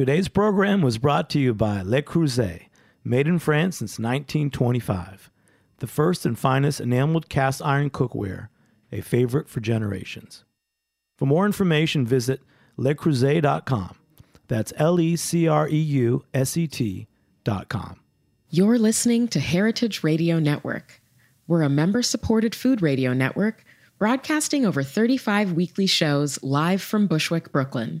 Today's program was brought to you by Le Creuset, made in France since 1925. The first and finest enameled cast iron cookware, a favorite for generations. For more information, visit lecreuset.com. That's L E C R E U S E T.com. You're listening to Heritage Radio Network. We're a member supported food radio network broadcasting over 35 weekly shows live from Bushwick, Brooklyn.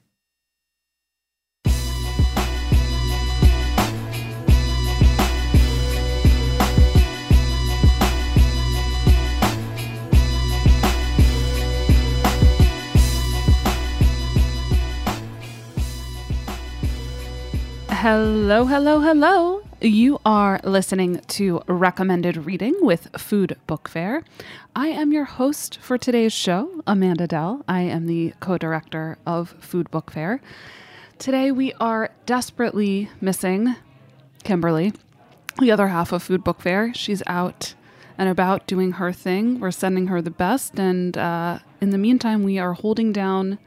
Hello, hello, hello. You are listening to Recommended Reading with Food Book Fair. I am your host for today's show, Amanda Dell. I am the co director of Food Book Fair. Today we are desperately missing Kimberly, the other half of Food Book Fair. She's out and about doing her thing. We're sending her the best, and uh, in the meantime, we are holding down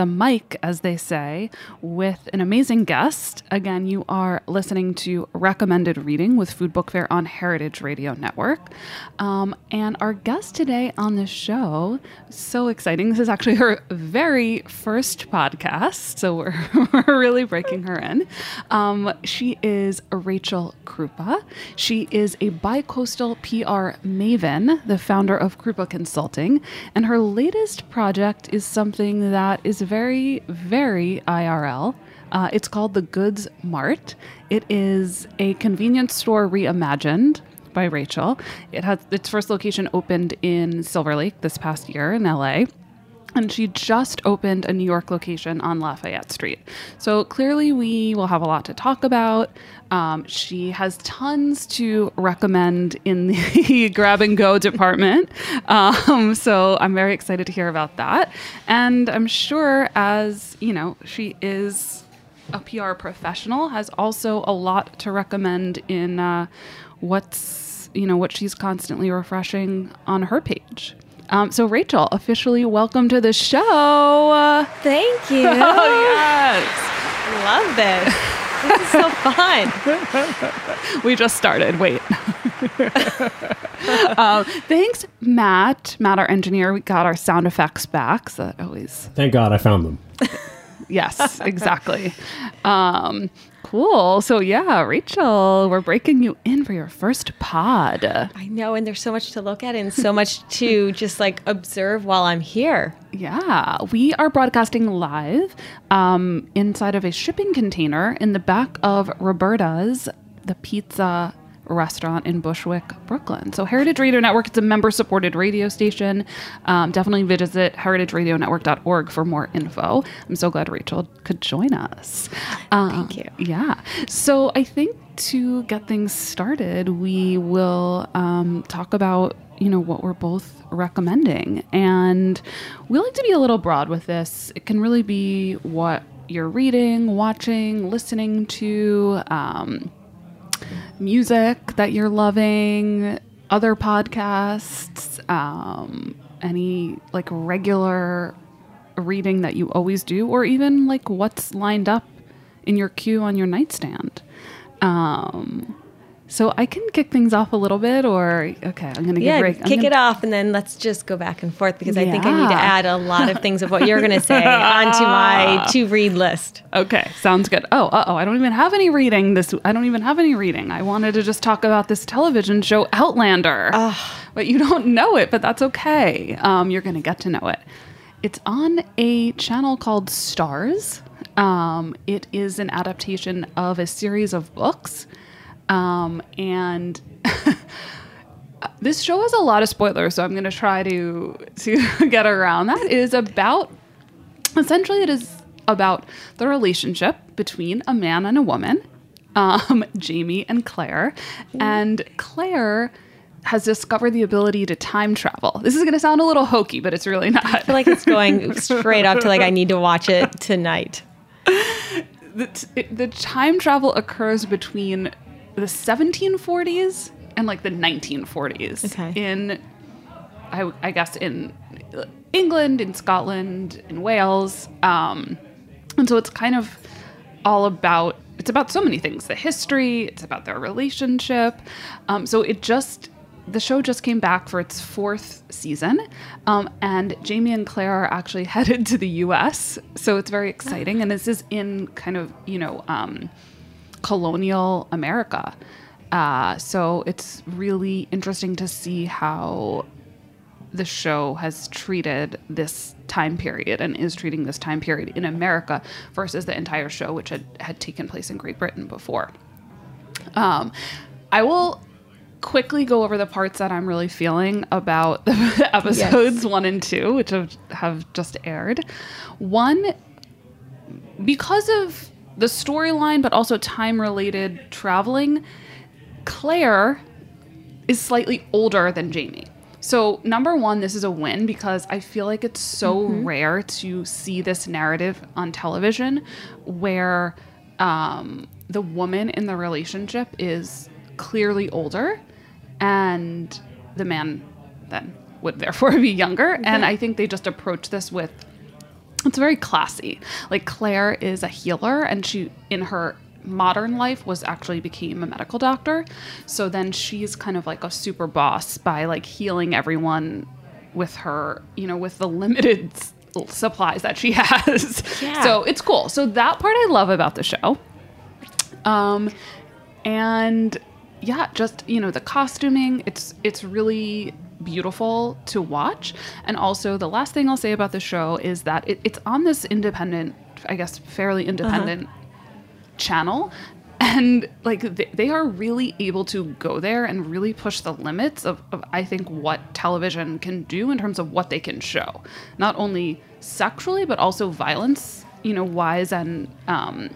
the mic, as they say, with an amazing guest. Again, you are listening to Recommended Reading with Food Book Fair on Heritage Radio Network. Um, and our guest today on the show, so exciting. This is actually her very first podcast, so we're, we're really breaking her in. Um, she is Rachel Krupa. She is a bicoastal PR maven, the founder of Krupa Consulting, and her latest project is something that is very, very IRL. Uh, it's called the Goods Mart. It is a convenience store reimagined by Rachel. It has its first location opened in Silver Lake this past year in LA. And she just opened a New York location on Lafayette Street. So clearly, we will have a lot to talk about. Um, she has tons to recommend in the grab and go department. Um, so I'm very excited to hear about that. And I'm sure, as you know, she is a PR professional, has also a lot to recommend in uh, what's, you know, what she's constantly refreshing on her page. Um, so, Rachel, officially welcome to the show. Thank you. Oh, yes. Love this. This is so fun. we just started. Wait. um, thanks, Matt. Matt, our engineer. We got our sound effects back. So that always. Thank God I found them. Yes, exactly. um, cool. So yeah, Rachel, we're breaking you in for your first pod. I know, and there's so much to look at and so much to just like observe while I'm here. Yeah, we are broadcasting live um, inside of a shipping container in the back of Roberta's, the pizza restaurant in Bushwick, Brooklyn. So Heritage Radio Network, it's a member-supported radio station. Um, definitely visit heritageradionetwork.org for more info. I'm so glad Rachel could join us. Um, Thank you. Yeah. So I think to get things started, we will um, talk about you know what we're both recommending, and we like to be a little broad with this. It can really be what you're reading, watching, listening to. Um, music that you're loving, other podcasts, um, any like regular reading that you always do, or even like what's lined up in your queue on your nightstand. Um, so I can kick things off a little bit, or okay, I'm gonna Yeah, give Rick. I'm kick gonna- it off, and then let's just go back and forth because I think I need to add a lot of things of what you're going to say onto my to read list. Okay, sounds good. Oh, uh oh, I don't even have any reading this. I don't even have any reading. I wanted to just talk about this television show Outlander, but you don't know it. But that's okay. Um, you're gonna get to know it. It's on a channel called Starz. Um, it is an adaptation of a series of books, um, and this show has a lot of spoilers. So I'm gonna try to to get around that. It is about essentially it is about the relationship between a man and a woman um, jamie and claire and claire has discovered the ability to time travel this is going to sound a little hokey but it's really not I feel like it's going straight up to like I need to watch it tonight. the, t- the time travel occurs between the 1740s and like the 1940s Okay. in I, I guess in England, in Scotland, in Wales, um, and so it's kind of all about it's about so many things the history it's about their relationship um, so it just the show just came back for its fourth season um, and jamie and claire are actually headed to the us so it's very exciting and this is in kind of you know um, colonial america uh, so it's really interesting to see how the show has treated this time period and is treating this time period in America versus the entire show, which had, had taken place in Great Britain before. Um, I will quickly go over the parts that I'm really feeling about the episodes one and two, which have, have just aired. One, because of the storyline, but also time related traveling, Claire is slightly older than Jamie. So, number one, this is a win because I feel like it's so rare to see this narrative on television where um, the woman in the relationship is clearly older and the man then would therefore be younger. And I think they just approach this with it's very classy. Like Claire is a healer and she in her modern life was actually became a medical doctor. So then she's kind of like a super boss by like healing everyone with her, you know, with the limited supplies that she has. Yeah. So it's cool. So that part I love about the show. Um and yeah, just you know the costuming. It's it's really beautiful to watch. And also, the last thing I'll say about the show is that it, it's on this independent, I guess, fairly independent channel. And like they, they are really able to go there and really push the limits of, of, I think, what television can do in terms of what they can show, not only sexually but also violence, you know, wise and um,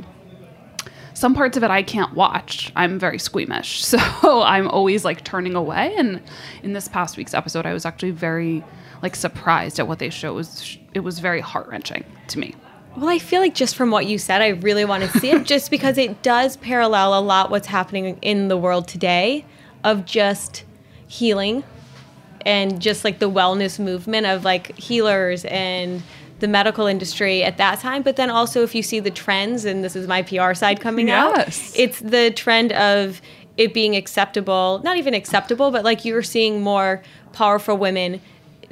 some parts of it I can't watch. I'm very squeamish. So I'm always like turning away. And in this past week's episode, I was actually very like surprised at what they showed. It was, it was very heart wrenching to me. Well, I feel like just from what you said, I really want to see it just because it does parallel a lot what's happening in the world today of just healing and just like the wellness movement of like healers and the medical industry at that time. But then also, if you see the trends, and this is my PR side coming out, it's the trend of it being acceptable, not even acceptable, but like you're seeing more powerful women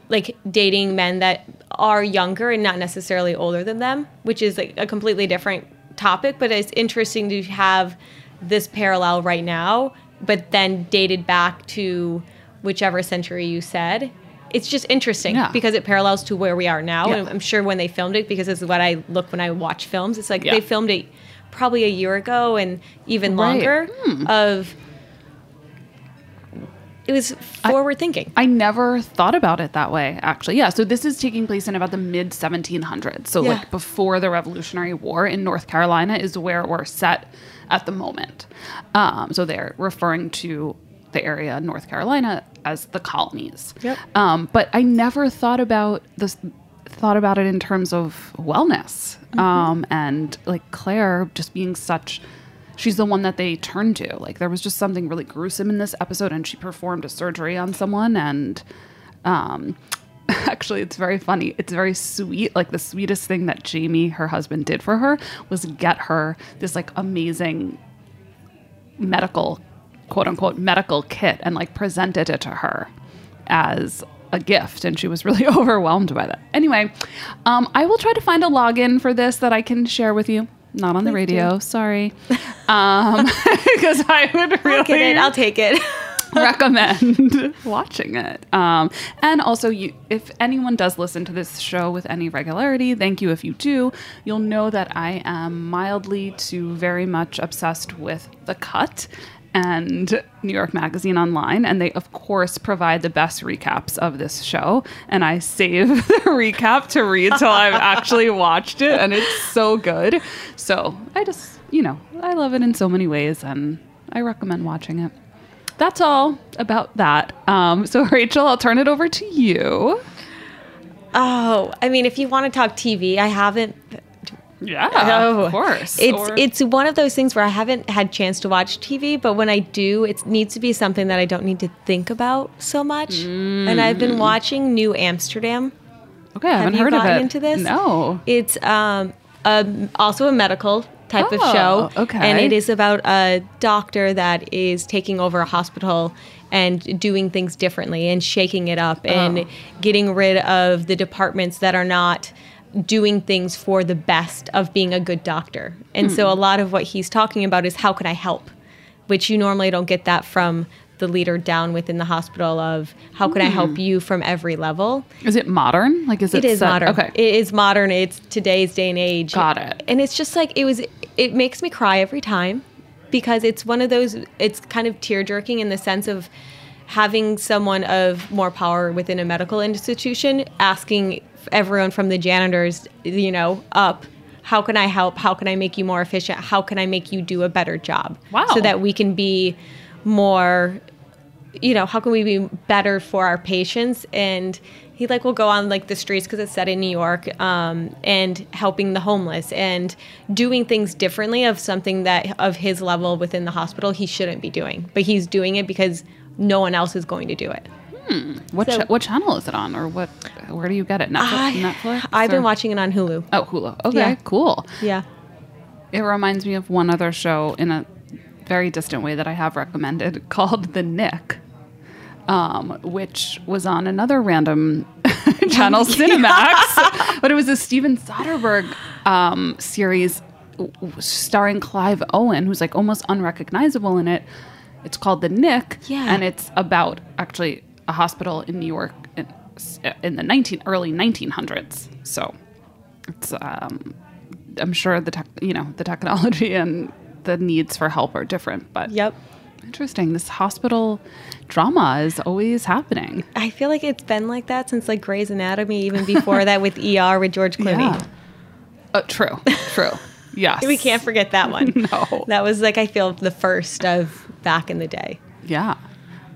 like dating men that are younger and not necessarily older than them, which is like a completely different topic. But it's interesting to have this parallel right now, but then dated back to whichever century you said. It's just interesting Yeah. because it parallels to where we are now. Yeah. And I'm sure when they filmed it, because this is what I look when I watch films, it's like Yeah. they filmed it probably a year ago and even Right. longer of it was forward thinking. I never thought about it that way, actually. Yeah. So this is taking place in about the mid 1700s. So, Yeah. like before the Revolutionary War in North Carolina is where we're set at the moment. Um, so they're referring to the area North Carolina as the colonies. Yep. Um, but I never thought about this. Thought about it in terms of wellness, um, and like Claire just being such she's the one that they turn to. Like there was just something really gruesome in this episode, and she performed a surgery on someone, and um, actually, it's very funny. It's very sweet. Like the sweetest thing that Jamie, her husband, did for her was get her this like amazing medical, quote unquote, medical kit, and like presented it to her as a gift and she was really overwhelmed by that. Anyway, um, I will try to find a login for this that I can share with you. Not on the radio, sorry. Um, because I would really I'll get it. I'll take it. recommend watching it. Um, and also, you, if anyone does listen to this show with any regularity, thank you if you do. You'll know that I am mildly to very much obsessed with The Cut and New York Magazine Online, and they of course provide the best recaps of this show. And I save the recap to read till I've actually watched it, and it's so good. So I just, you know, I love it in so many ways, and I recommend watching it that's all about that. Um, so, Rachel, I'll turn it over to you. Oh, I mean, if you want to talk TV, I haven't Yeah, Oh, of course. It's Or- it's one of those things where I haven't had chance to watch TV, but when I do, it needs to be something that I don't need to think about so much. And I've been watching New Amsterdam. okay. I haven't you heard of it. into this? No. It's um, um also a medical type of Oh, show. okay. And it is about a doctor that is taking over a hospital and doing things differently and shaking it up and Oh. getting rid of the departments that are not doing things for the best of being a good doctor. And so Hmm. a lot of what he's talking about is how can I help? Which you normally don't get that from the leader down within the hospital of how can I Hmm. help you from every level? Is it modern? Like, is it? It is set- modern. Okay. It is modern. It's today's day and age. Got it. And it's just like it was. It makes me cry every time because it's one of those. It's kind of tear jerking in the sense of having someone of more power within a medical institution asking everyone from the janitors, you know, up. How can I help? How can I make you more efficient? How can I make you do a better job? Wow. So that we can be more you know, how can we be better for our patients? And he like will go on like the streets because it's set in New York, um, and helping the homeless and doing things differently of something that of his level within the hospital he shouldn't be doing, but he's doing it because no one else is going to do it. What So- cha- what channel is it on, or what? Where do you get it? Netflix. I, Netflix I've been watching it on Hulu. Oh, Hulu. Okay, Yeah. cool. Yeah. It reminds me of one other show in a very distant way that I have recommended called The Knick, um, which was on another random channel, Cinemax. but it was a Steven Soderbergh um, series starring Clive Owen, who's like almost unrecognizable in it. It's called The Knick, Yeah. and it's about actually a hospital in New York in, in the 19 early 1900s. So it's um, I'm sure the tech, you know the technology and the needs for help are different, but Yep. interesting. This hospital drama is always happening. I feel like it's been like that since like Grey's Anatomy, even before that with ER with George Clooney. Uh, true. True. Yes. We can't forget that one. No. That was like I feel the first of back in the day. Yeah.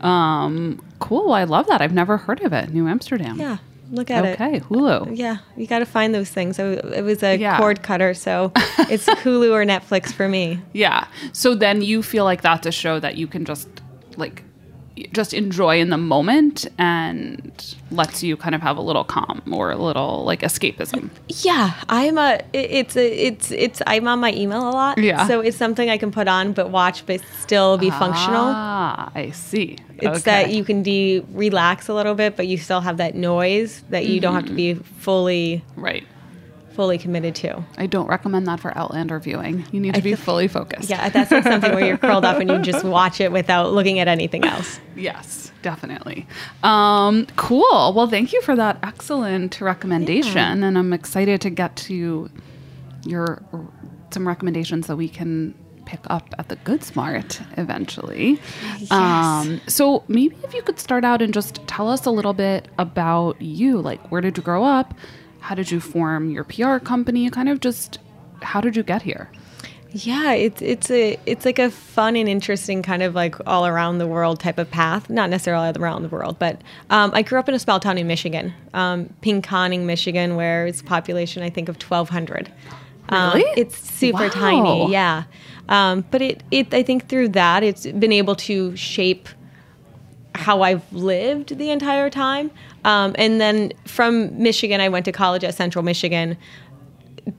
Um. Cool. I love that. I've never heard of it. New Amsterdam. Yeah, look at it. Okay. Hulu. Yeah, you got to find those things. It was a Yeah. cord cutter, so it's Hulu or Netflix for me. Yeah. So then you feel like that's a show that you can just like just enjoy in the moment and lets you kind of have a little calm or a little like escapism. Yeah, I'm a. It's a. It's it's. I'm on my email a lot. Yeah. So it's something I can put on but watch, but still be functional. Ah, I see. It's that you can de relax a little bit, but you still have that noise that you don't have to be fully right. fully committed to. I don't recommend that for Outlander viewing. You need to be fully focused. Yeah, that's like something where you're curled up and you just watch it without looking at anything else. Yes, definitely. Um, cool. Well, thank you for that excellent recommendation, and I'm excited to get to your some recommendations that we can pick up at the Goods Mart eventually. Um, so maybe if you could start out and just tell us a little bit about you, like where did you grow up? How did you form your PR company? Kind of just how did you get here? Yeah, it's it's a it's like a fun and interesting kind of like all around the world type of path. Not necessarily all around the world, but um, I grew up in a small town in Michigan, um, Pinconning, Michigan, where it's a population I think of twelve hundred. Really? it's super Wow. tiny, yeah. Um, but it it I think through that it's been able to shape how I've lived the entire time. Um, and then from Michigan, I went to college at Central Michigan.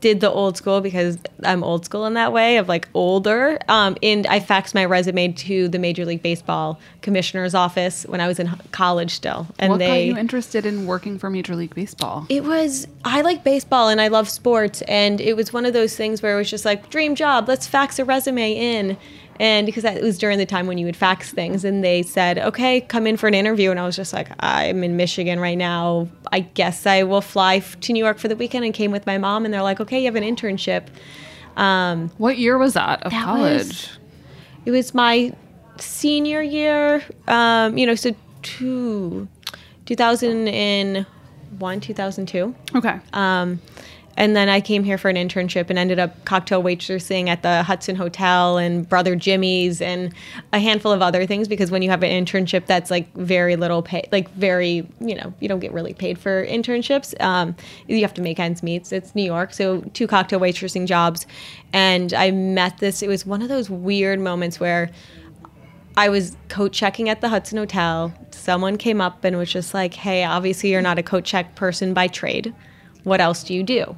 Did the old school because I'm old school in that way of like older. Um, and I faxed my resume to the Major League Baseball commissioner's office when I was in college still. And what got they you interested in working for Major League Baseball? it was I like baseball and I love sports and it was one of those things where it was just like dream job, let's fax a resume in. And because that was during the time when you would fax things and they said, "Okay, come in for an interview." And I was just like, "I'm in Michigan right now. I guess I will fly to New York for the weekend." And came with my mom and they're like, "Okay, you have an internship." Um, What year was that of That college? was- it was my senior year um, you know so two, 2001 2002 okay. um, And then I came here for an internship and ended up cocktail waitressing at the Hudson Hotel and Brother Jimmy's and a handful of other things because when you have an internship that's like very little pay, like very, you know, you don't get really paid for internships. Um, you have to make ends meet. It's New York. So two cocktail waitressing jobs. And I met this, it was one of those weird moments where I was coat checking at the Hudson Hotel. Someone came up and was just like, hey, obviously you're not a coat check person by trade. What else do you do?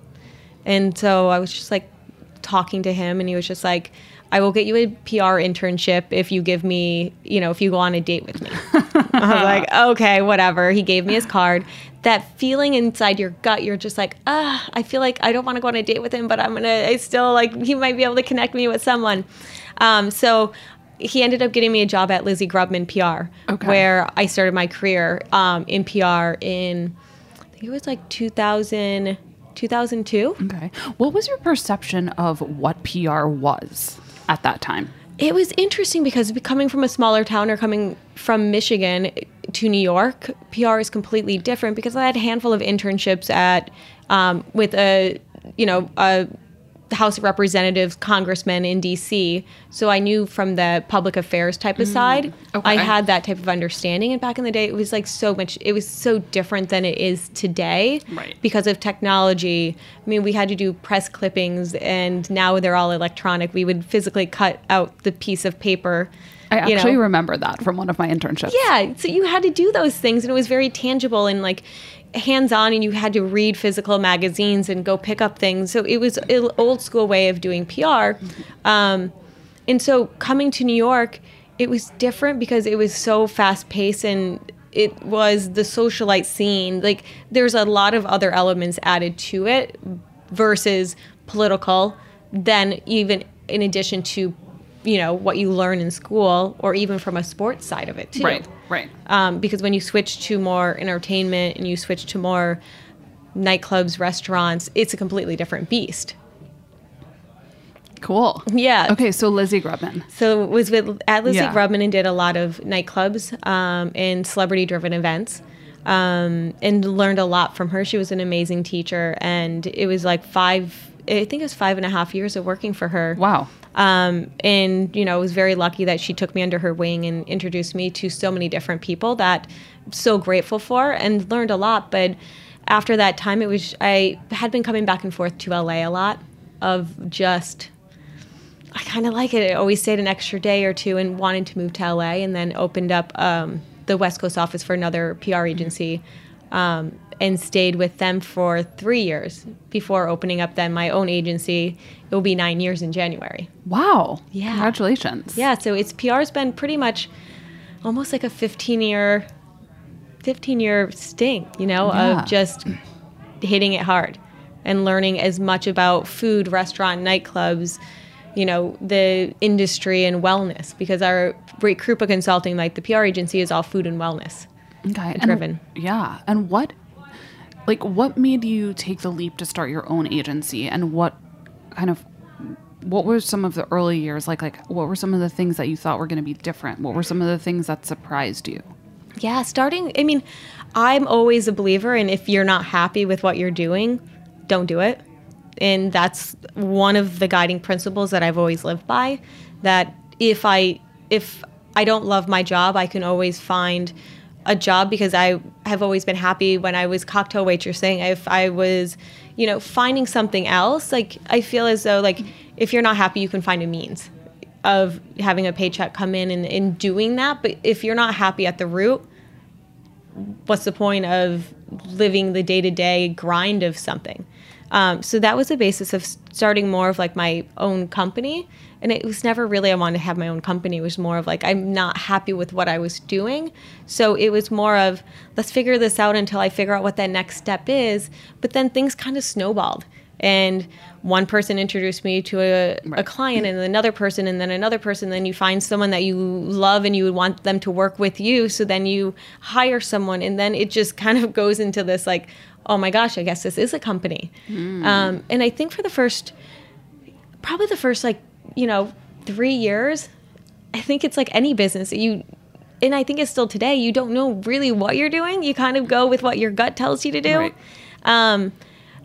And so I was just like talking to him, and he was just like, I will get you a PR internship if you give me, you know, if you go on a date with me. I was like, okay, whatever. He gave me his card. That feeling inside your gut, you're just like, ah, I feel like I don't want to go on a date with him, but I'm gonna, I still like, he might be able to connect me with someone. Um, so he ended up getting me a job at Lizzie Grubman PR, Okay. where I started my career um, in PR in, I think it was like 2000, 2002. Okay. What was your perception of what PR was at that time? It was interesting because coming from a smaller town or coming from Michigan to New York, PR is completely different because I had a handful of internships at um, with a you know a House of Representatives congressman in D.C. So I knew from the public affairs type mm. of side, okay. I had that type of understanding. And back in the day, it was like so much. It was so different than it is today, Right. Because of technology. I mean, we had to do press clippings, and now they're all electronic. We would physically cut out the piece of paper. I you actually know. remember that from one of my internships. Yeah, so you had to do those things, and it was very tangible and like hands on, and you had to read physical magazines and go pick up things. So it was an old school way of doing PR. Um, and so coming to New York, it was different because it was so fast paced and it was the socialite scene. Like there's a lot of other elements added to it versus political, then even in addition to you know what you learn in school or even from a sports side of it too Right. Right. um, because when you switch to more entertainment and you switch to more nightclubs restaurants it's a completely different beast Cool. yeah Okay, so Lizzie Grubman. so it was with at Lizzie Yeah. Grubman and did a lot of nightclubs um, and celebrity driven events. Um, and learned a lot from her. She was an amazing teacher, and it was like five. I think it was five and a half years of working for her. Wow. Um, and you know, I was very lucky that she took me under her wing and introduced me to so many different people that I'm so grateful for and learned a lot. But after that time, it was I had been coming back and forth to LA a lot of just I kind of like it. I always stayed an extra day or two and wanted to move to LA, and then opened up um, the West Coast office for another PR agency, um, and stayed with them for three years before opening up then my own agency. It will be nine years in January. Wow. Yeah. Congratulations. Yeah, so it's PR's been pretty much almost like a 15 year 15 year stint, you know, Yeah. of just hitting it hard and learning as much about food, restaurant, nightclubs, you know, the industry and wellness because our Krupa Consulting, like the PR agency, is all food and wellness. Okay. And- driven. yeah. And what, like, what made you take the leap to start your own agency, and what kind of, what were some of the early years like? Like, what were some of the things that you thought were going to be different? What were some of the things that surprised you? Yeah, starting, I mean, I'm always a believer in if you're not happy with what you're doing, don't do it. And that's one of the guiding principles that I've always lived by that if I if I don't love my job, I can always find a job because I have always been happy when I was cocktail waitressing. If I was, you know, finding something else, like I feel as though like if you're not happy, you can find a means of having a paycheck come in and, and doing that. But if you're not happy at the root, what's the point of living the day to day grind of something? Um, so that was the basis of starting more of like my own company. And it was never really I wanted to have my own company. It was more of like I'm not happy with what I was doing. So it was more of let's figure this out until I figure out what that next step is. But then things kind of snowballed. And one person introduced me to a, a client and another person and then another person. Then you find someone that you love and you would want them to work with you. So then you hire someone and then it just kind of goes into this like, oh my gosh, I guess this is a company. Um, and I think for the first, probably the first like, you know, three years, I think it's like any business you, and I think it's still today, you don't know really what you're doing. You kind of go with what your gut tells you to do. Right. Um,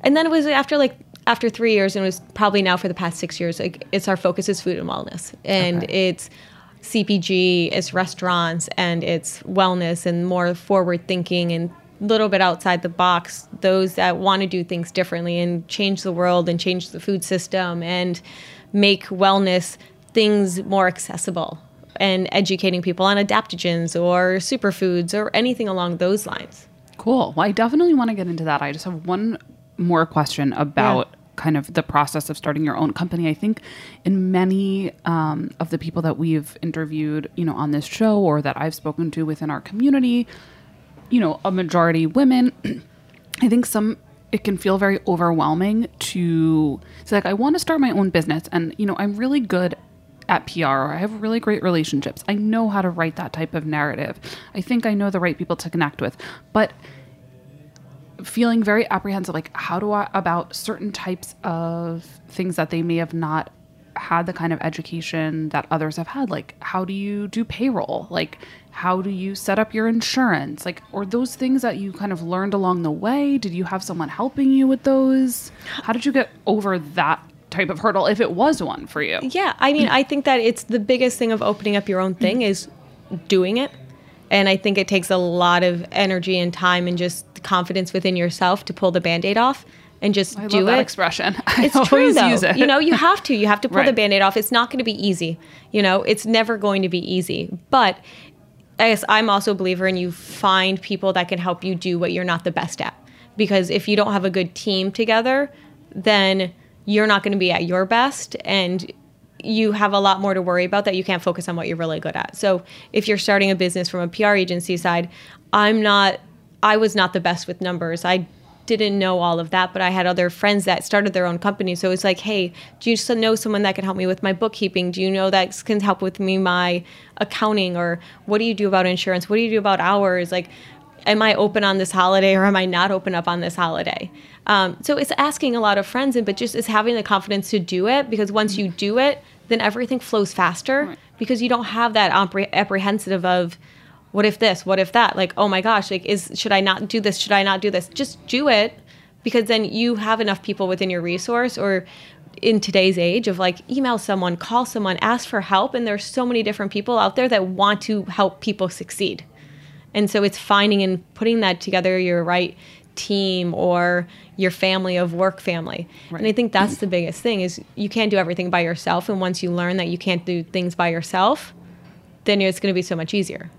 and then it was after like after three years, and it was probably now for the past six years, like it's our focus is food and wellness, and Okay. it's CPG, it's restaurants, and it's wellness, and more forward thinking and a little bit outside the box. Those that want to do things differently and change the world and change the food system and make wellness things more accessible and educating people on adaptogens or superfoods or anything along those lines. Cool. Well, I definitely want to get into that. I just have one more question about kind of the process of starting your own company. I think in many um, of the people that we've interviewed, you know, on this show or that I've spoken to within our community, you know, a majority women, I think some it can feel very overwhelming to say like I want to start my own business and you know, I'm really good at PR or I have really great relationships. I know how to write that type of narrative. I think I know the right people to connect with. But feeling very apprehensive like how do I about certain types of things that they may have not had the kind of education that others have had like how do you do payroll like how do you set up your insurance like or those things that you kind of learned along the way did you have someone helping you with those how did you get over that type of hurdle if it was one for you Yeah, I mean, I think that it's the biggest thing of opening up your own thing is doing it. And I think it takes a lot of energy and time and just confidence within yourself to pull the band-aid off and just I do love that it. expression I It's true though. use it You know, you have to. You have to pull the Right. band-aid off. It's not going to be easy. You know, it's never going to be easy. But I guess I'm also a believer in you find people that can help you do what you're not the best at. Because if you don't have a good team together, then you're not going to be at your best and you have a lot more to worry about that you can't focus on what you're really good at. So if you're starting a business from a PR agency side, I'm not I was not the best with numbers. I didn't know all of that, but I had other friends that started their own company. So it's like, hey, do you know someone that can help me with my bookkeeping? Do you know that can help with me my accounting? Or what do you do about insurance? What do you do about hours? Like, am I open on this holiday or am I not open up on this holiday? Um, so it's asking a lot of friends, and but just it's having the confidence to do it because once you do it, then everything flows faster because you don't have that appre- apprehensive of what if this what if that? Like oh my gosh like is should i not do this? Should i not do this? Just do it because then you have enough people within your resource or in today's age of like email someone call someone ask for help and there's so many different people out there that want to help people succeed. And so it's finding and putting that together your right team or your family of work family. And i think that's the biggest thing is you can't do everything by yourself and once you learn that you can't do things by yourself then it's going to be so much easier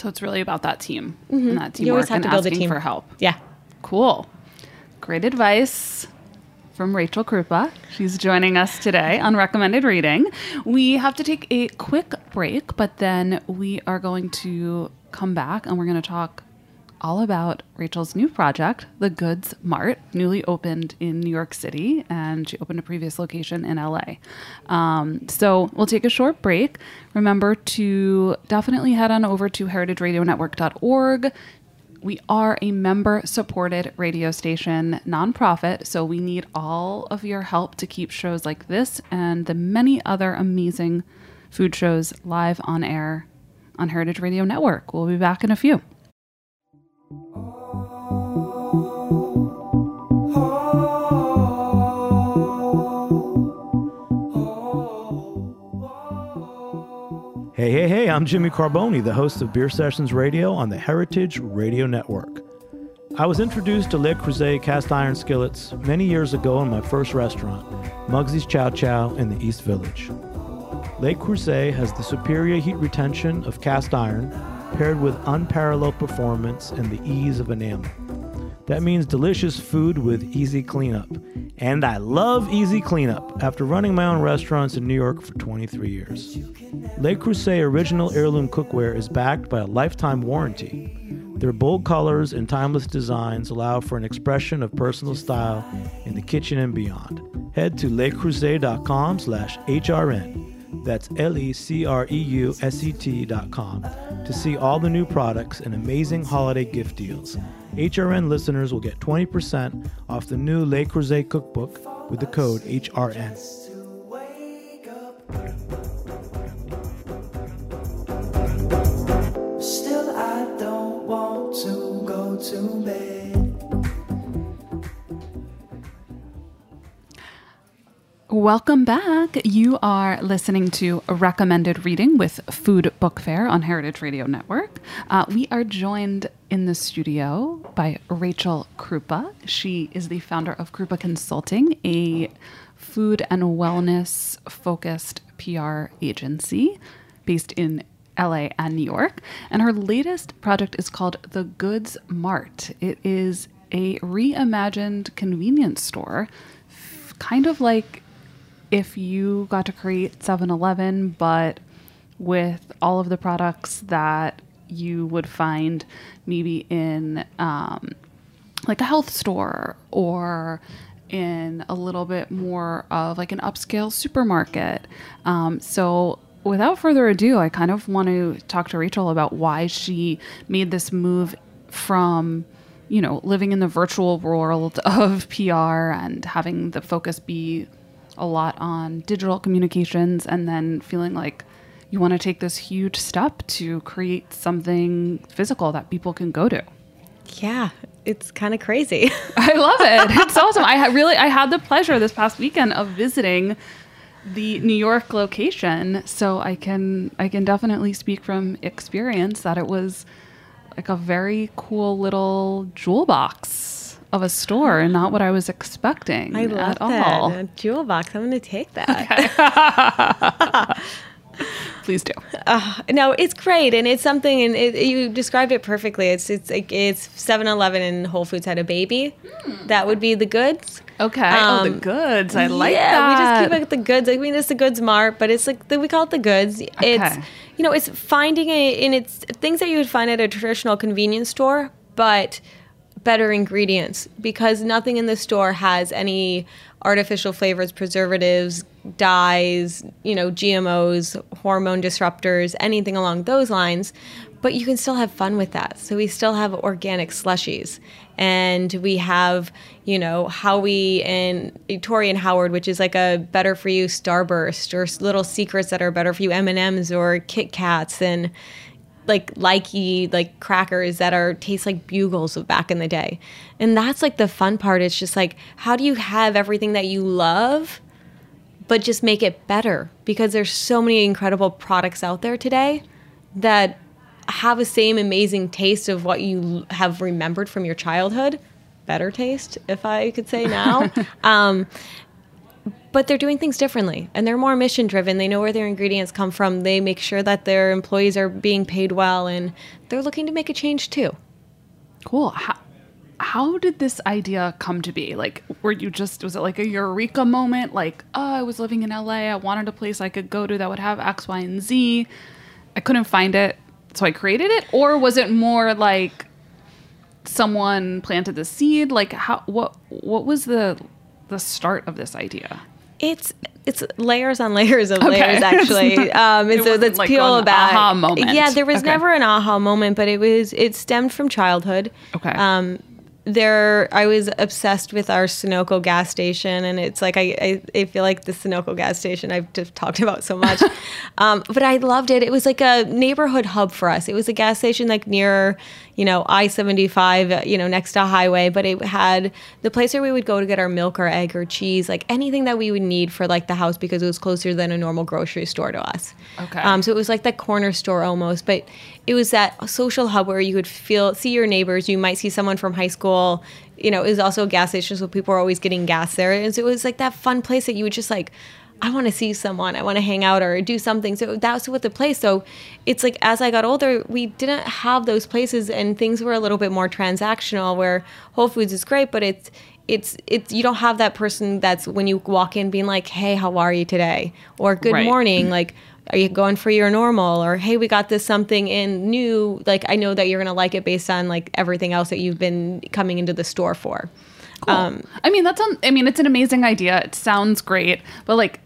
so it's really about that team and that Mm-hmm. you always teamwork have and to build a team for help yeah Cool. Great advice from Rachel Krupa. She's joining us today on recommended reading. We have to take a quick break, but then we are going to come back and we're going to talk all about Rachel's new project, The Goods Mart, newly opened in New York City, and she opened a previous location in LA. Um, so we'll take a short break. Remember to definitely head on over to heritageradionetwork.org. We are a member supported radio station, nonprofit, so we need all of your help to keep shows like this and the many other amazing food shows live on air on Heritage Radio Network. We'll be back in a few. Hey, hey, hey, I'm Jimmy Carbone, the host of Beer Sessions Radio on the Heritage Radio Network. I was introduced to Le Creuset cast iron skillets many years ago in my first restaurant, Mugsy's Chow Chow in the East Village. Le Creuset has the superior heat retention of cast iron paired with unparalleled performance and the ease of enamel. That means delicious food with easy cleanup. And I love easy cleanup after running my own restaurants in New York for 23 years. Le Creuset original heirloom cookware is backed by a lifetime warranty. Their bold colors and timeless designs allow for an expression of personal style in the kitchen and beyond. Head to lecreuset.com slash HRN. That's E L-E-C-R-E-U-S-E-T dot com to see all the new products and amazing holiday gift deals. HRN listeners will get 20% off the new Le Creuset cookbook with the code HRN. Welcome back. You are listening to Recommended Reading with Food Book Fair on Heritage Radio Network. Uh, we are joined in the studio by Rachel Krupa. She is the founder of Krupa Consulting, a food and wellness focused PR agency based in LA and New York. And her latest project is called The Goods Mart. It is a reimagined convenience store, kind of like if you got to create 7 Eleven, but with all of the products that you would find maybe in um, like a health store or in a little bit more of like an upscale supermarket. Um, so, without further ado, I kind of want to talk to Rachel about why she made this move from, you know, living in the virtual world of PR and having the focus be a lot on digital communications and then feeling like you want to take this huge step to create something physical that people can go to. Yeah, it's kind of crazy. I love it. It's awesome. I ha- really I had the pleasure this past weekend of visiting the New York location, so I can I can definitely speak from experience that it was like a very cool little jewel box of a store and not what I was expecting I love at that. all. A jewel box. I'm going to take that. Please do. no, it's great, and it's something, and it, you described it perfectly. It's it's like it's 7-Eleven and Whole Foods had a baby. That would be the goods. Okay. oh, the Um, goods. I like yeah, that. we just keep it the goods. I mean, it's the goods mart, but it's like the, we call it the goods. It's you know, it's finding a in it's things that you would find at a traditional convenience store, but better ingredients because nothing in the store has any artificial flavors, preservatives, dyes, you know, GMOs, hormone disruptors, anything along those lines. But you can still have fun with that. So we still have organic slushies, and we have, you know, Howie and eh, Torie and Howard, which is like a better for you Starburst, or little secrets that are better for you M and M's or Kit Kats, and like likey like crackers that are taste like bugles of back in the day. And that's like the fun part. It's just like how do you have everything that you love but just make it better? Because there's so many incredible products out there today that have the same amazing taste of what you have remembered from your childhood. Better taste if i could say now. Um, but they're doing things differently and they're more mission driven they know where their ingredients come from they make sure that their employees are being paid well and they're looking to make a change too Cool. How, how did this idea come to be? Like, were you just, was it like a eureka moment? Like, oh, I was living in LA. I wanted a place I could go to that would have X, Y, and Z. I couldn't find it. So I created it? Or was it more like someone planted the seed? Like, how, what, what was the, the start of this idea? It's it's layers on layers of Okay. layers actually um and so let's like peel back aha moment. yeah there was Okay. never an aha moment but it was it stemmed from childhood Okay. um there i was obsessed with our sunoco gas station and it's like i i, I feel like the sunoco gas station i've just talked about so much um but i loved it it was like a neighborhood hub for us it was a gas station like near you know i-75 uh, you know next to a highway but it had the place where we would go to get our milk or egg or cheese like anything that we would need for like the house because it was closer than a normal grocery store to us Okay. um, so it was like that corner store almost, but it was that social hub where you could feel, see your neighbors. You might see someone from high school. You know, it was also a gas station, so people were always getting gas there. And so it was like that fun place that you would just like, I want to see someone, I want to hang out or do something. So that's what the place. So it's like as I got older, we didn't have those places, and things were a little bit more transactional. Where Whole Foods is great, but it's it's it's you don't have that person that's when you walk in being like, hey, how are you today, or good Right. morning, like are you going for your normal or hey we got this something in new like i know that you're gonna like it based on like everything else that you've been coming into the store for Cool. Um, I mean, that's, un- I mean, it's an amazing idea. It sounds great, but like,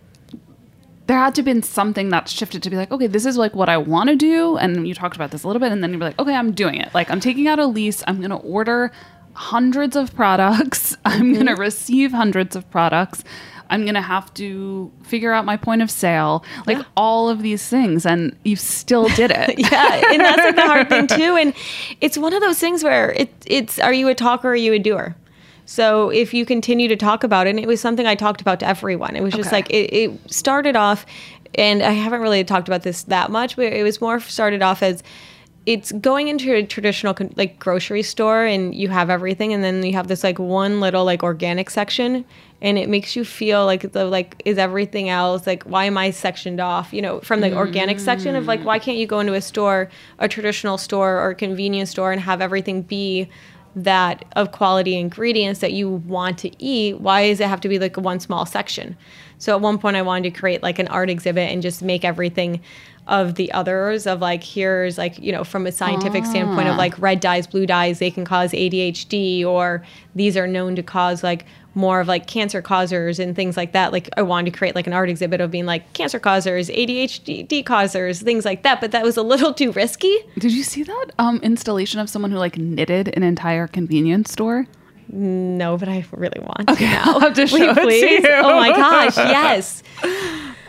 there had to have been something that shifted to be like, okay, this is like what I want to do. And you talked about this a little bit, and then you were like, okay, I'm doing it. Like, I'm taking out a lease. I'm going to order hundreds of products. I'm going to mm-hmm. receive hundreds of products. I'm going to have to figure out my point of sale, like all of these things. And you still did it. yeah and that's like the hard thing too and it's one of those things where it, it's are you a talker or are you a doer So if you continue to talk about it, and it was something I talked about to everyone. It was just Okay. like it, it started off, and I haven't really talked about this that much, but it was more started off as it's going into a traditional like grocery store and you have everything and then you have this like one little like organic section and it makes you feel like the like is everything else like why am i sectioned off you know from the organic section of like why can't you go into a store a traditional store or a convenience store and have everything be that of quality ingredients that you want to eat why does it have to be like one small section? So at one point i wanted to create like an art exhibit and just make everything of the others of like here's like you know from a scientific standpoint of ah. like red dyes blue dyes they can cause adhd or these are known to cause like more of like cancer causers and things like that like i wanted to create like an art exhibit of being like cancer causers adhd causers things like that but that was a little too risky Did you see that um, installation of someone who like knitted an entire convenience store? no but i really want okay I'll have to show it to please? you. oh my gosh yes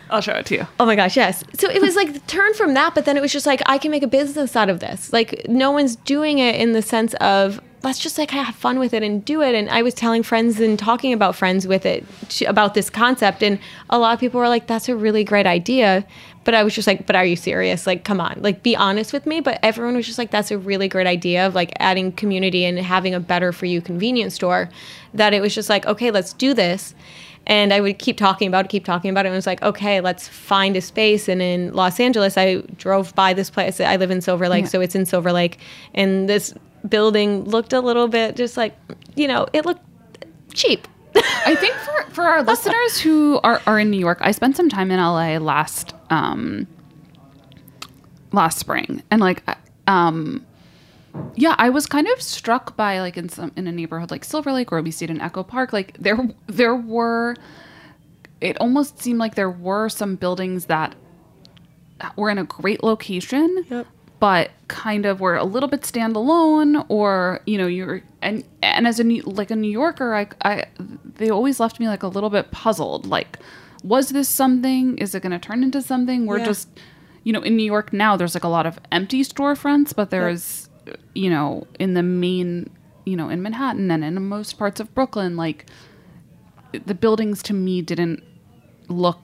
I'll show it to you. Oh my gosh, yes. So it was like turn from that, but then it was just like I can make a business out of this. Like no one's doing it in the sense of let's just like I have fun with it and do it. And I was telling friends and talking about friends with it to, about this concept, and a lot of people were like, "That's a really great idea." But I was just like, "But are you serious? Like, come on, like be honest with me." But everyone was just like, "That's a really great idea of like adding community and having a better for you convenience store." That it was just like, "Okay, let's do this." and I would keep talking about it, keep talking about it. And it was like, okay, let's find a space. And in Los Angeles, I drove by this place. I live in Silver Lake, Yeah. so it's in Silver Lake. And this building looked a little bit just like, you know, it looked cheap. I think for, for our listeners who are, are in New York, I spent some time in LA last um last spring, and like um yeah, I was kind of struck by like in some in a neighborhood like Silver Lake we stayed in Echo Park, like there there were it almost seemed like there were some buildings that were in a great location, Yep. But kind of were a little bit standalone, or you know, you're and and as a New- like a New Yorker, I I they always left me like a little bit puzzled. Like, was this something? Is it going to turn into something? We're Yeah. just you know in New York now. There's like a lot of empty storefronts, but there's you know in the main you know in Manhattan and in most parts of Brooklyn, like the buildings to me didn't look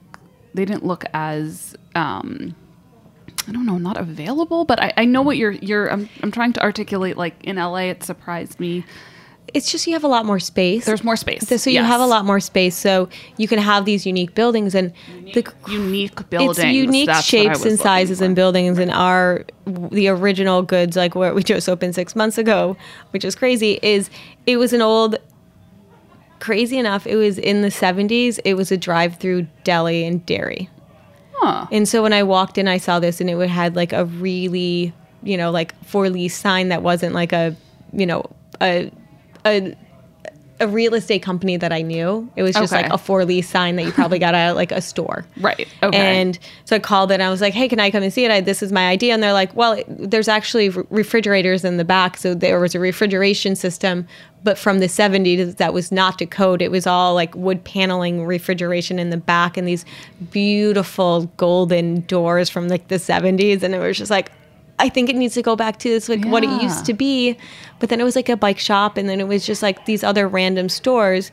they didn't look as um I don't know, not available, but I, I know what you're you're I'm I'm trying to articulate like in LA it surprised me. It's just you have a lot more space. There's more space. so you Yes. have a lot more space, so you can have these unique buildings and the unique buildings. It's unique That's shapes and sizes and buildings and our the original goods like where we just opened six months ago, which is crazy, is it was an old crazy enough, it was in the seventies, it was a drive through deli and dairy. Huh. And so when I walked in I saw this and it had like a really, you know, like for lease sign that wasn't like a you know, a a a real estate company that I knew. It was just Okay. like a for lease sign that you probably got at like a store. Right. Okay. And so I called it and I was like, hey, can I come and see it? I, this is my idea. And they're like, well, it- there's actually re- refrigerators in the back. So there was a refrigeration system, but from the 70s that was not to code. It was all like wood paneling refrigeration in the back and these beautiful golden doors from like the 70s. And it was just like, I think it needs to go back to this like what it used to be. But then it was like a bike shop and then it was just like these other random stores.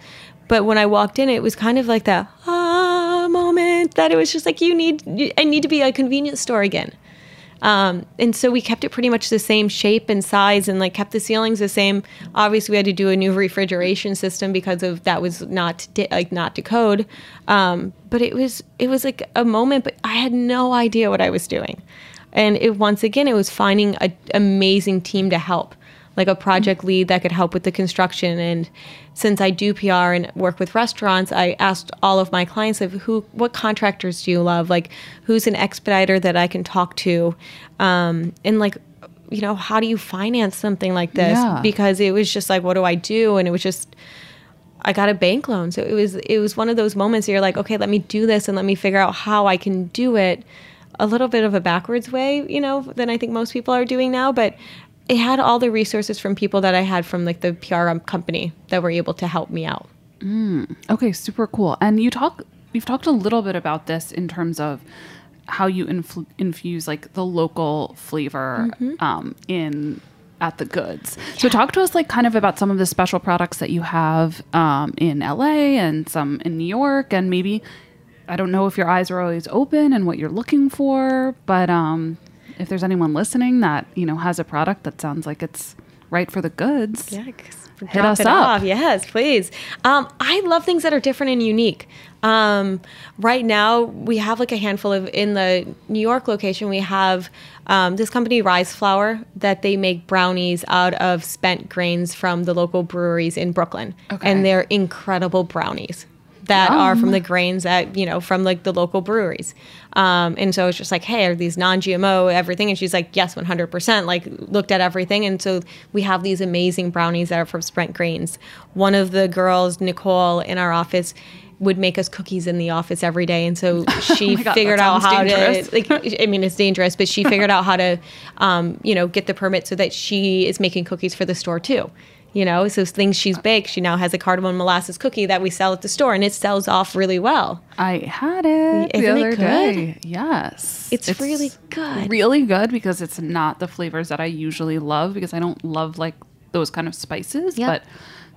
But when I walked in, it was kind of like that ah moment that it was just like you need I need to be a convenience store again. Um, and so we kept it pretty much the same shape and size and like kept the ceilings the same. Obviously, we had to do a new refrigeration system because of that was not de- like not to code. Um, but it was it was like a moment, but I had no idea what I was doing. And it once again, it was finding an amazing team to help, like a project lead that could help with the construction. And since I do PR and work with restaurants, I asked all of my clients of who, what contractors do you love? Like, who's an expediter that I can talk to? Um, and like, you know, how do you finance something like this? Yeah. Because it was just like, what do I do? And it was just, I got a bank loan. So it was it was one of those moments where you're like, okay, let me do this and let me figure out how I can do it a little bit of a backwards way, you know, than I think most people are doing now, but it had all the resources from people that I had from like the PR company that were able to help me out. Okay, super cool. And you talk you've talked a little bit about this in terms of how you infuse like the local flavor Mm-hmm. um, in at the goods. So talk to us like kind of about some of the special products that you have um, in LA and some in New York and maybe I don't know if your eyes are always open and what you're looking for, but um, if there's anyone listening that you know has a product that sounds like it's right for the goods, Yeah, Hit us up. off. Yes, please. Um, I love things that are different and unique. Um, right now, we have like a handful of in the New York location. We have um, this company Rise Flour that they make brownies out of spent grains from the local breweries in Brooklyn, Okay. and they're incredible brownies that are from the grains that you know from like the local breweries. Um, and so it's just like hey are these non-gmo everything? And she's like yes 100% like looked at everything. And so we have these amazing brownies that are from spent grains. One of the girls nicole in our office would make us cookies in the office every day. And so she Oh God, figured out how dangerous. to like i mean it's dangerous but she figured out how to um, you know get the permit so that she is making cookies for the store too you know so things she's uh, baked she now has a cardamom molasses cookie that we sell at the store and it sells off really well I had it Isn't the it other good? day. Yes, It's really good. Really good because it's not the flavors that I usually love because I don't love like those kind of spices. Yep. But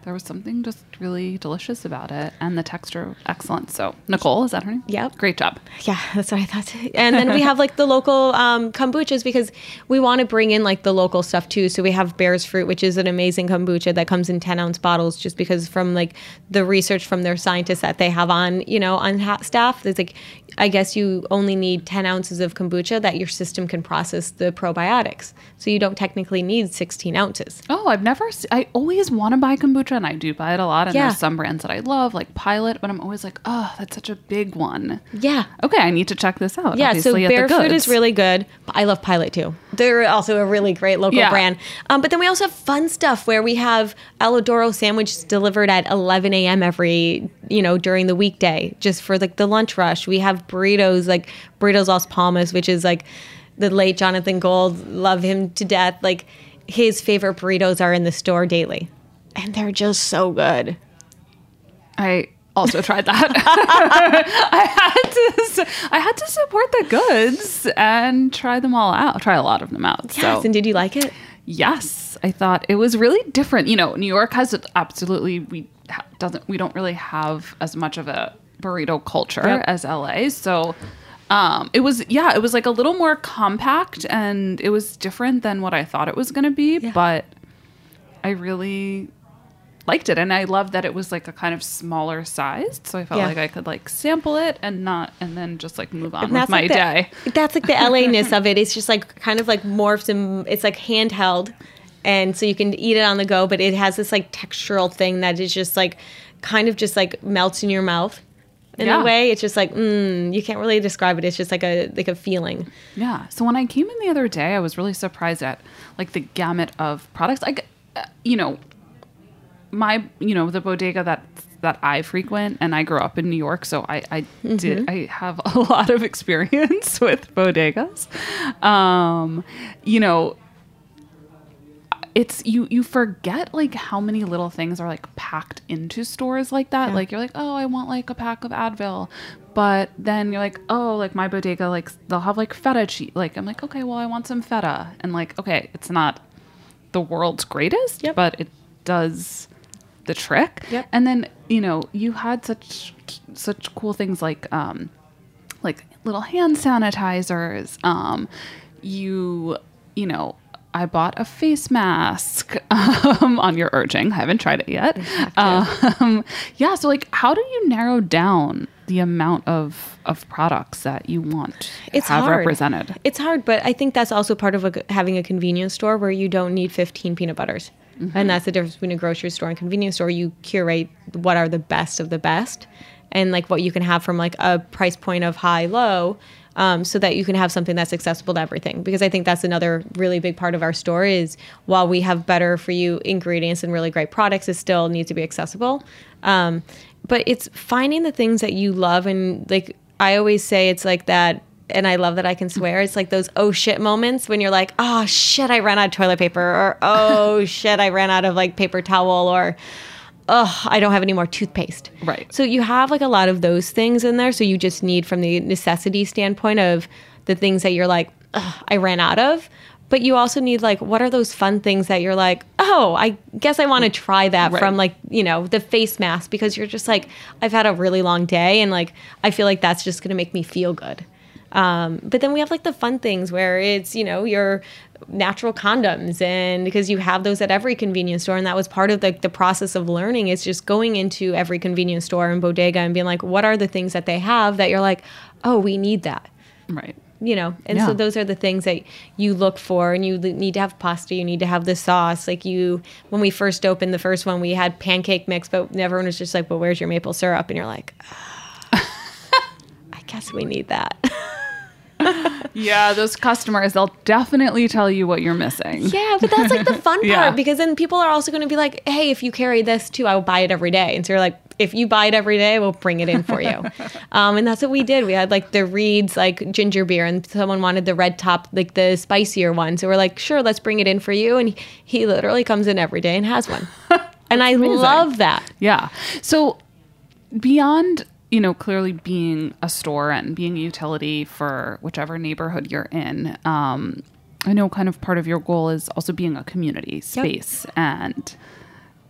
there was something just really delicious about it, and the texture excellent. So Nicole, is that her name? Yep. Great job. Yeah, that's what I thought. And then we have like the local um, kombuchas because we want to bring in like the local stuff too. So we have Bear's Fruit, which is an amazing kombucha that comes in 10 ounce bottles just because from like the research from their scientists that they have on, you know, on ha- staff, it's like, I guess you only need 10 ounces of kombucha that your system can process the probiotics. So you don't technically need 16 ounces. Oh, I've never. I always want to buy kombucha, and I do buy it a lot. And Yeah. there's some brands that I love, like Pilot, but I'm always like, oh, that's such a big one. Yeah. Okay, I need to check this out. Yeah, so obviously, at the Bear Fruit is really good. I love Pilot too. They're also a really great local Yeah. brand. Um, but then we also have fun stuff where we have Elodoro sandwiches delivered at 11 a.m. every, you know, during the weekday, just for like the lunch rush. We have burritos like Burritos La Palma, which is like the late Jonathan Gold. Love him to death. Like his favorite burritos are in the store daily, and they're just so good. I also tried that. I had to. I had to support the goods and try them all out. Try a lot of them out. Yes, so and did you like it? yes, I thought it was really different. You know, New York has absolutely. We ha- doesn't. We don't really have as much of a burrito culture Yep. as LA. So. Um, it was yeah, it was like a little more compact and it was different than what I thought it was going to be, but I really liked it and I loved that it was like a kind of smaller sized so I felt Yeah. like I could like sample it and not and then just like move on And with my like the, day. That's like the LA ness of it. It's just like kind of like morphs and it's like handheld. And so you can eat it on the go, but it has this like textural thing that is just like kind of just like melts in your mouth in Yeah. a way. It's just like, mm, you can't really describe it. It's just like a like a feeling. Yeah. So when I came in the other day, I was really surprised at like the gamut of products. Like, uh, you know, my you know the bodega that that I frequent, and I grew up in New York, so I I did I have a lot of experience with bodegas. Um, you know, it's you you forget like how many little things are like packed into stores like that. Like you're like oh i want like a pack of advil. But then you're like oh like my bodega like they'll have like feta cheese like i'm like okay well i want some feta. And like okay it's not the world's greatest Yep. but it does the trick Yep. and then you know you had such such cool things like um like little hand sanitizers. Um, you, you know, I bought a face mask um, on your urging. I haven't tried it yet. Um, yeah. So, like, how do you narrow down the amount of of products that you want It's have hard. represented? It's hard, but I think that's also part of a, having a convenience store where you don't need 15 peanut butters. And that's the difference between a grocery store and convenience store. You curate what are the best of the best and like what you can have from like a price point of high, low, um, so that you can have something that's accessible to everything. Because I think that's another really big part of our store is while we have better for you ingredients and really great products, it still needs to be accessible. Um, but it's finding the things that you love and like I always say it's like that and I love that I can swear. It's like those oh shit moments when you're like, oh shit, I ran out of toilet paper, or oh shit, I ran out of like paper towel, or oh, I don't have any more toothpaste. Right. So you have like a lot of those things in there. So you just need from the necessity standpoint of the things that you're like, I ran out of. but you also need like what are those fun things that you're like oh i guess i want to try that Right. from like you know the face mask because you're just like i've had a really long day and like i feel like that's just going to make me feel good um, but then we have like the fun things where it's you know your natural condoms and because you have those at every convenience store and that was part of the, the process of learning is just going into every convenience store and bodega and being like what are the things that they have that you're like oh we need that? Right. you know? And Yeah. so those are the things that you look for and you need to have pasta you need to have the sauce. Like you when we first opened the first one we had pancake mix but everyone was just like well where's your maple syrup? And you're like "Ah, i guess we need that Yeah, those customers, they'll definitely tell you what you're missing. yeah but that's like the fun part Yeah. because then people are also going to be like hey if you carry this too i will buy it every day and so you're like if you buy it every day we'll bring it in for you um, and that's what we did we had like the Reed's like ginger beer and someone wanted the red top like the spicier one so we're like sure let's bring it in for you and he, he literally comes in every day and has one and i amazing. love that Yeah. So beyond, you know, clearly being a store and being a utility for whichever neighborhood you're in, um, I know kind of part of your goal is also being a community space. And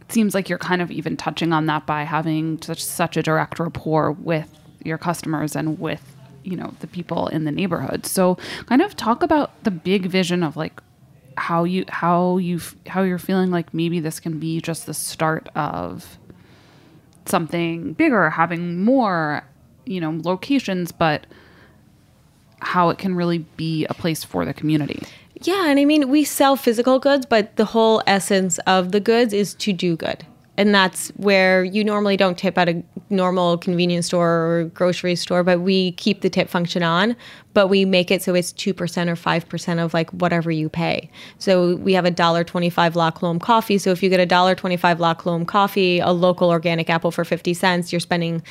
it seems like you're kind of even touching on that by having such such a direct rapport with your customers and with you know the people in the neighborhood. So kind of talk about the big vision of like how you how you how you're feeling like maybe this can be just the start of something bigger, having more, you know, locations, but how it can really be a place for the community. Yeah, and I mean, we sell physical goods, but the whole essence of the goods is to do good. And that's where you normally don't tip at a normal convenience store or grocery store, but we keep the tip function on, but we make it so it's 2% or 5% of like whatever you pay. So we have a $1.25 La Colombe coffee. So if you get a $1.25 La Colombe coffee, a local organic apple for 50 cents, you're spending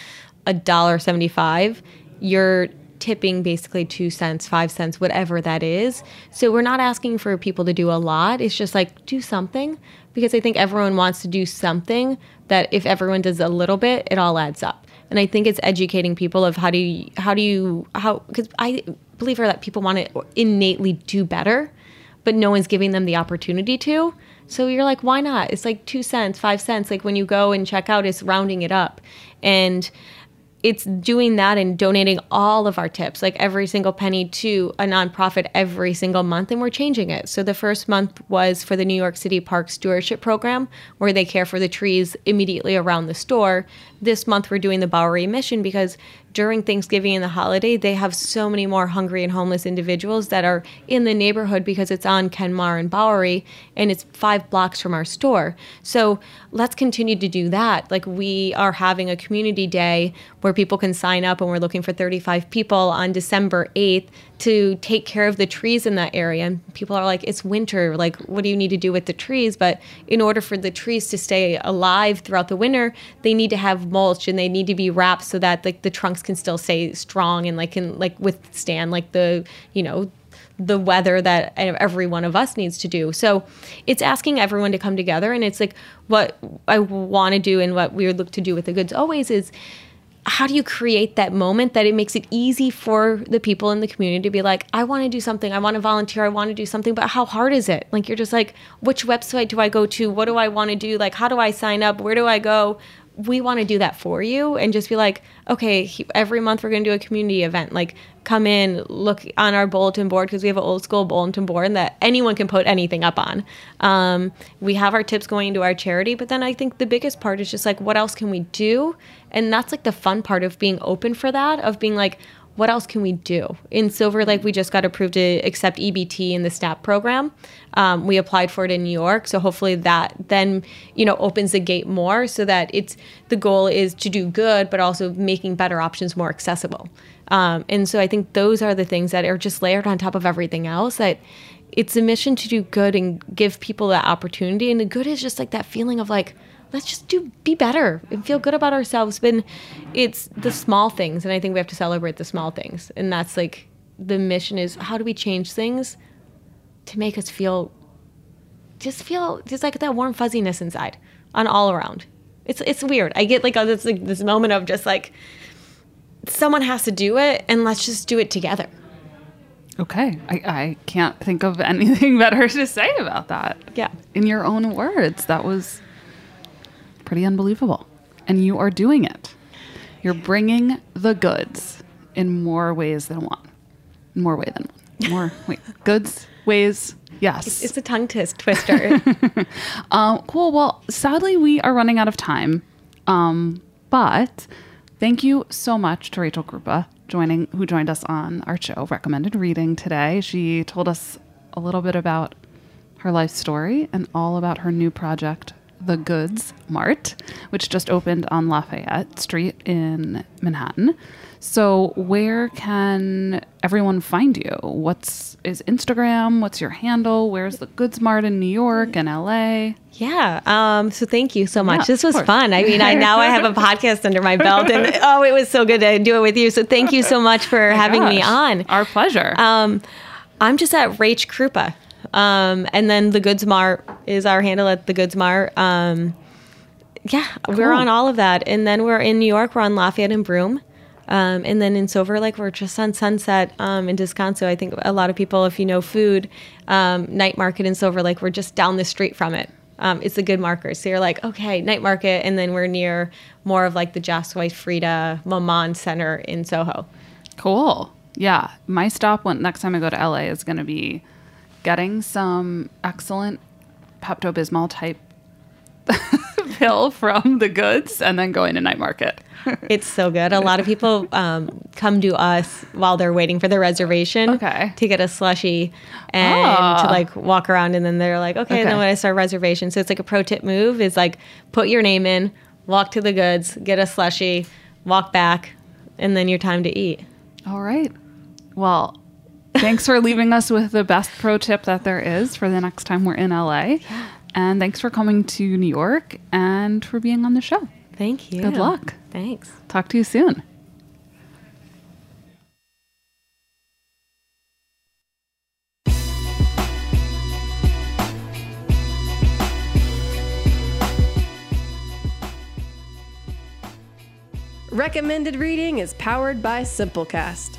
a $1.75. You're tipping basically two cents, five cents, whatever that is. So we're not asking for people to do a lot. It's just like do something because I think everyone wants to do something that if everyone does a little bit, it all adds up. And I think it's educating people of how do you, how do you, how, because I believe her that people want to innately do better, but no one's giving them the opportunity to. So you're like, why not? It's like two cents, five cents. Like when you go and check out, it's rounding it up. And it's doing that and donating all of our tips, like every single penny to a nonprofit every single month, and we're changing it. So the first month was for the New York City Park Stewardship Program, where they care for the trees immediately around the store. This month we're doing the Bowery Mission because during Thanksgiving and the holiday, they have so many more hungry and homeless individuals that are in the neighborhood because it's on Kenmare and Bowery, and it's five blocks from our store. So let's continue to do that. Like we are having a community day where people can sign up, and we're looking for 35 people on December 8th to take care of the trees in that area. And people are like, it's winter. Like, what do you need to do with the trees? But in order for the trees to stay alive throughout the winter, they need to have mulch and they need to be wrapped so that like the trunks can still stay strong and like can like withstand like the you know the weather that every one of us needs to do. So it's asking everyone to come together. And it's like what I want to do and what we would look to do with the goods always is how do you create that moment that it makes it easy for the people in the community to be like, I want to do something, I want to volunteer, I want to do something, but how hard is it? Like, you're just like, which website do I go to? What do I want to do? Like, how do I sign up? Where do I go? We want to do that for you and just be like, okay, every month we're going to do a community event. Like, come in, look on our bulletin board because we have an old school bulletin board that anyone can put anything up on. Um, we have our tips going into our charity, but then I think the biggest part is just like, what else can we do? And that's like the fun part of being open for that, of being like, what else can we do? In Silver Lake, we just got approved to accept EBT in the SNAP program. Um, we applied for it in New York, so hopefully that then you know opens the gate more, so that it's the goal is to do good, but also making better options more accessible. Um, and so I think those are the things that are just layered on top of everything else. That it's a mission to do good and give people that opportunity, and the good is just like that feeling of like let's just do be better and feel good about ourselves but it's the small things and i think we have to celebrate the small things and that's like the mission is how do we change things to make us feel just feel just like that warm fuzziness inside on all around it's it's weird i get like oh, this like this moment of just like someone has to do it and let's just do it together Okay. I, I can't think of anything better to say about that. Yeah. In your own words, that was pretty unbelievable. And you are doing it. You're bringing the goods in more ways than one. More way than one. More, wait, goods, ways, yes. It's a tongue twist twister. Um, cool. Well, sadly, we are running out of time. Um, but thank you so much to Rachel Krupa joining, who joined us on our show, Recommended Reading today. She told us a little bit about her life story and all about her new project, The Goods Mart, which just opened on Lafayette Street in Manhattan. So, where can everyone find you? What's is Instagram? What's your handle? Where's the Goods Mart in New York and LA? yeah. Um, so thank you so much. Yeah, this was course. fun. I mean, I now I have a podcast under my belt, and oh, it was so good to do it with you. So thank you so much for having me on. Our pleasure. Um, I'm just at Rach Krupa. Um, and then the Goods Mart is our handle at the Goods Mart. Um, yeah, we're on all of that. And then we're in New York, we're on Lafayette and Broome. Um, and then in Silver Lake, we're just on Sunset um, in Descanso. I think a lot of people, if you know food, um, night market in Silver Lake, we're just down the street from it. Um, it's a good marker. So you're like, okay, night market. And then we're near more of like the White Frida Maman Center in Soho. Cool. Yeah. My stop when next time I go to LA is going to be getting some excellent Pepto Bismol type pill from the goods and then going to night market. It's so good. A lot of people um, come to us while they're waiting for their reservation Okay. to get a slushy and Ah. to like walk around. And then they're like, okay, Okay. then when I start reservation. So it's like a pro tip move is like put your name in, walk to the goods, get a slushy, walk back, and then your time to eat. All right. Well, thanks for leaving us with the best pro tip that there is for the next time we're in LA. And thanks for coming to New York and for being on the show. Thank you. Good luck. Thanks. Talk to you soon. Recommended Reading is powered by Simplecast.